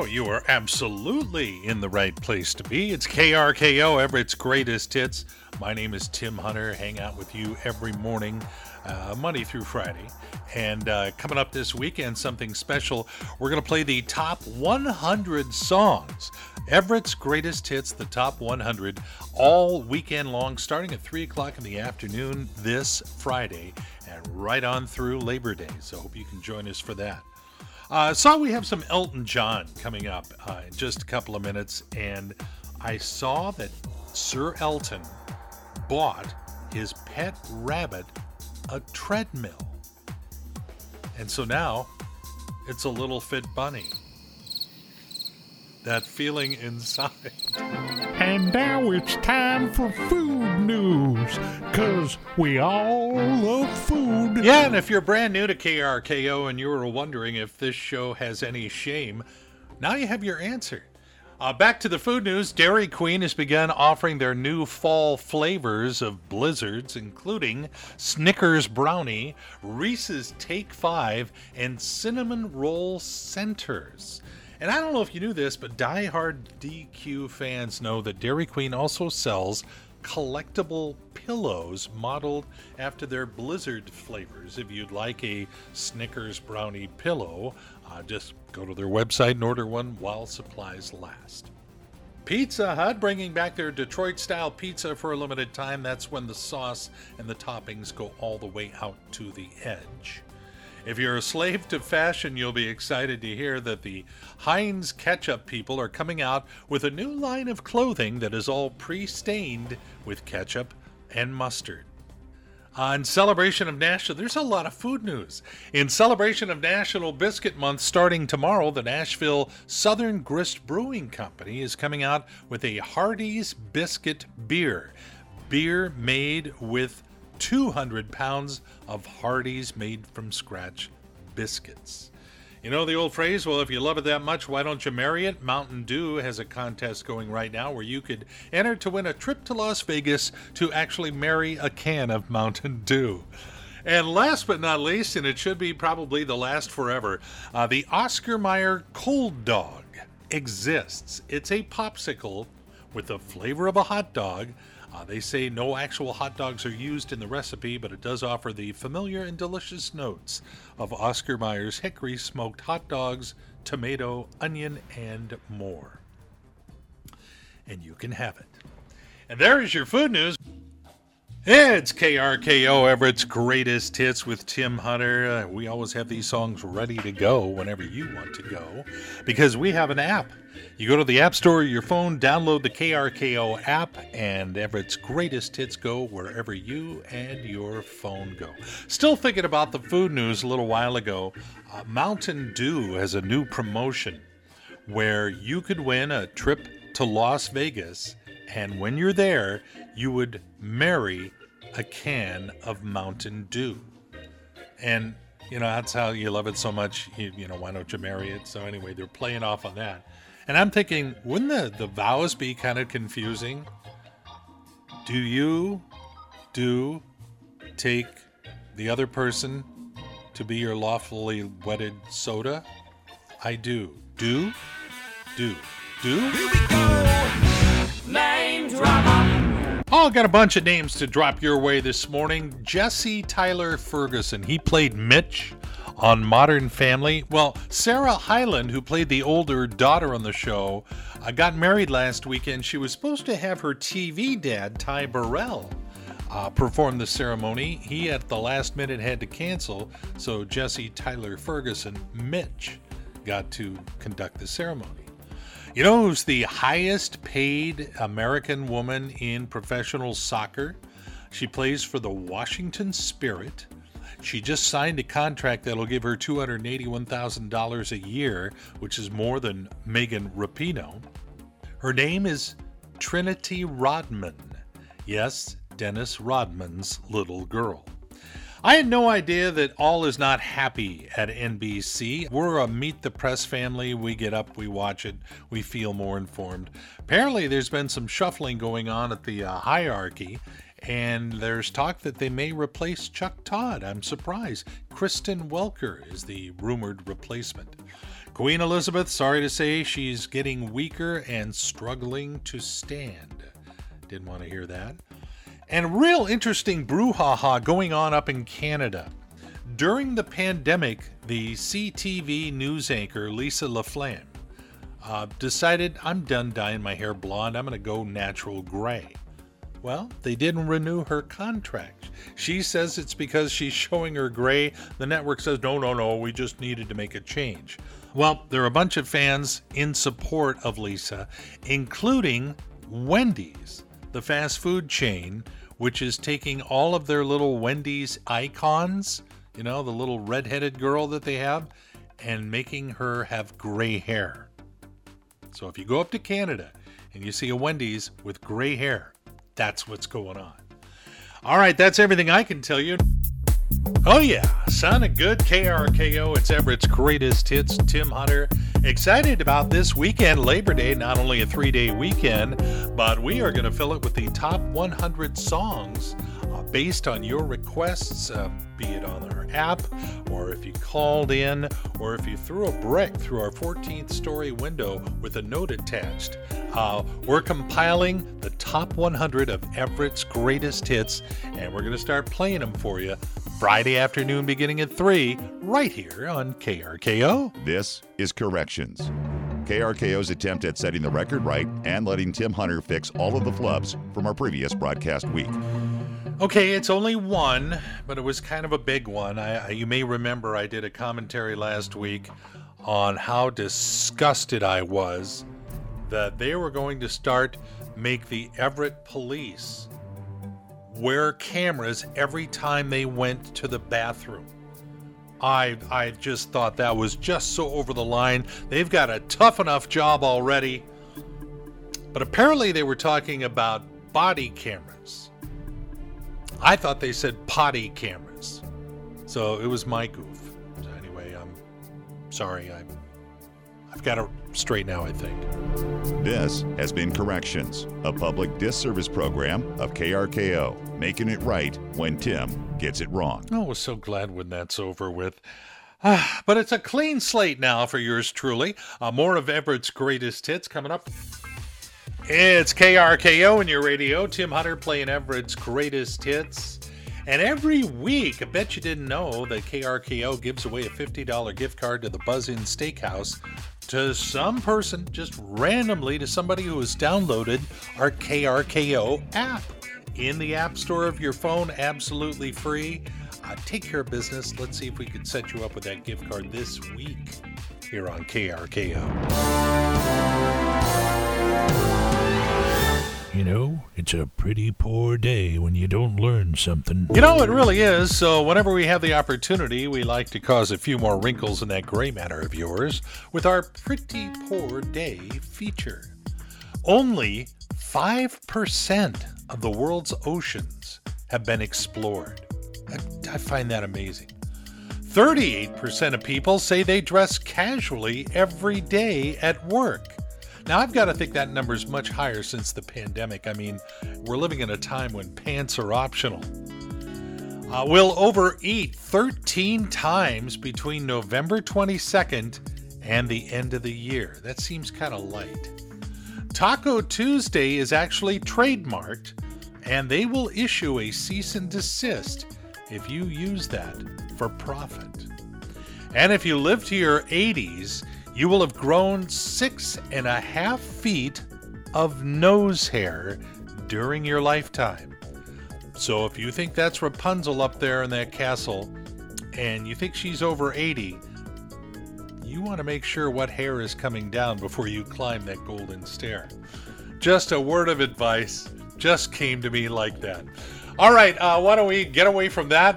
Oh, you are absolutely in the right place to be. It's KRKO, Everett's greatest hits. My name is Tim Hunter. Hang out with you every morning, uh, Monday through Friday. And uh, coming up this weekend, something special. We're going to play the top 100 songs. Everett's greatest hits, the top 100, all weekend long, starting at 3 o'clock in the afternoon this Friday and right on through Labor Day. So, hope you can join us for that. Uh, saw we have some Elton John coming up uh, in just a couple of minutes, and I saw that Sir Elton bought his pet rabbit a treadmill. And so now it's a little fit bunny. That feeling inside. And now it's time for food news, because we all love food. Yeah, and if you're brand new to KRKO and you were wondering if this show has any shame, now you have your answer. Uh, back to the food news. Dairy Queen has begun offering their new fall flavors of blizzards, including Snickers Brownie, Reese's Take Five, and Cinnamon Roll Centers. And I don't know if you knew this, but die-hard DQ fans know that Dairy Queen also sells collectible pillows modeled after their Blizzard flavors. If you'd like a Snickers brownie pillow, uh, just go to their website and order one while supplies last. Pizza Hut bringing back their Detroit style pizza for a limited time. That's when the sauce and the toppings go all the way out to the edge. If you're a slave to fashion, you'll be excited to hear that the Heinz ketchup people are coming out with a new line of clothing that is all pre stained with ketchup and mustard. On celebration of National, there's a lot of food news. In celebration of National Biscuit Month starting tomorrow, the Nashville Southern Grist Brewing Company is coming out with a Hardee's Biscuit beer. Beer made with 200 pounds of Hardee's made from scratch biscuits. You know the old phrase, well, if you love it that much, why don't you marry it? Mountain Dew has a contest going right now where you could enter to win a trip to Las Vegas to actually marry a can of Mountain Dew. And last but not least, and it should be probably the last forever, uh, the Oscar Mayer Cold Dog exists. It's a popsicle with the flavor of a hot dog uh, they say no actual hot dogs are used in the recipe, but it does offer the familiar and delicious notes of Oscar Mayer's hickory smoked hot dogs, tomato, onion, and more. And you can have it. And there is your food news. It's KRKO Everett's greatest hits with Tim Hunter. Uh, we always have these songs ready to go whenever you want to go because we have an app. You go to the App Store your phone, download the KRKO app, and Everett's greatest hits go wherever you and your phone go. Still thinking about the food news a little while ago. Uh, Mountain Dew has a new promotion where you could win a trip to Las Vegas, and when you're there, you would marry a can of Mountain Dew. And, you know, that's how you love it so much. You, you know, why don't you marry it? So, anyway, they're playing off on that. And I'm thinking, wouldn't the, the vows be kind of confusing? Do you do take the other person to be your lawfully wedded soda? I do. Do? Do. Do? Name drama. Oh, got a bunch of names to drop your way this morning. Jesse Tyler Ferguson. He played Mitch on Modern Family. Well, Sarah Hyland, who played the older daughter on the show, uh, got married last weekend. She was supposed to have her TV dad, Ty Burrell, uh, perform the ceremony. He, at the last minute, had to cancel, so Jesse Tyler Ferguson, Mitch, got to conduct the ceremony. You know who's the highest paid American woman in professional soccer? She plays for the Washington Spirit. She just signed a contract that'll give her $281,000 a year, which is more than Megan Rapinoe. Her name is Trinity Rodman. Yes, Dennis Rodman's little girl. I had no idea that all is not happy at NBC. We're a meet the press family. We get up, we watch it, we feel more informed. Apparently, there's been some shuffling going on at the uh, hierarchy, and there's talk that they may replace Chuck Todd. I'm surprised. Kristen Welker is the rumored replacement. Queen Elizabeth, sorry to say, she's getting weaker and struggling to stand. Didn't want to hear that. And real interesting brouhaha going on up in Canada. During the pandemic, the CTV news anchor Lisa LaFlamme uh, decided I'm done dyeing my hair blonde. I'm going to go natural gray. Well, they didn't renew her contract. She says it's because she's showing her gray. The network says, no, no, no, we just needed to make a change. Well, there are a bunch of fans in support of Lisa, including Wendy's, the fast food chain, which is taking all of their little Wendy's icons, you know, the little redheaded girl that they have, and making her have gray hair. So if you go up to Canada and you see a Wendy's with gray hair, that's what's going on. All right, that's everything I can tell you. Oh, yeah, sounded good. KRKO, it's Everett's greatest hits. Tim Hunter. Excited about this weekend, Labor Day, not only a three day weekend, but we are going to fill it with the top 100 songs uh, based on your requests, uh, be it on our app, or if you called in, or if you threw a brick through our 14th story window with a note attached. Uh, we're compiling the top 100 of Everett's greatest hits, and we're going to start playing them for you Friday afternoon beginning at 3, right here on KRKO. This is Corrections. KRKO's attempt at setting the record right and letting Tim Hunter fix all of the flubs from our previous broadcast week. Okay, it's only one, but it was kind of a big one. I, you may remember I did a commentary last week on how disgusted I was that they were going to start make the Everett police wear cameras every time they went to the bathroom. I I just thought that was just so over the line. They've got a tough enough job already. But apparently they were talking about body cameras. I thought they said potty cameras. So it was my goof. Anyway, I'm sorry. I'm I've got to straight now, I think. This has been Corrections, a public disservice program of KRKO, making it right when Tim gets it wrong. Oh, we're so glad when that's over with. Ah, but it's a clean slate now for yours truly. Uh, more of Everett's greatest hits coming up. It's KRKO in your radio. Tim Hunter playing Everett's greatest hits. And every week, I bet you didn't know that KRKO gives away a $50 gift card to the Buzz Inn Steakhouse to some person, just randomly to somebody who has downloaded our KRKO app in the App Store of your phone, absolutely free. Uh, take care of business. Let's see if we can set you up with that gift card this week here on KRKO. You know, it's a pretty poor day when you don't learn something. You know, it really is. So, whenever we have the opportunity, we like to cause a few more wrinkles in that gray matter of yours with our Pretty Poor Day feature. Only 5% of the world's oceans have been explored. I, I find that amazing. 38% of people say they dress casually every day at work. Now, I've got to think that number is much higher since the pandemic. I mean, we're living in a time when pants are optional. Uh, we'll overeat 13 times between November 22nd and the end of the year. That seems kind of light. Taco Tuesday is actually trademarked, and they will issue a cease and desist if you use that for profit. And if you live to your 80s, you will have grown six and a half feet of nose hair during your lifetime. So if you think that's Rapunzel up there in that castle and you think she's over 80, you want to make sure what hair is coming down before you climb that golden stair. Just a word of advice just came to me like that. All right, uh, why don't we get away from that?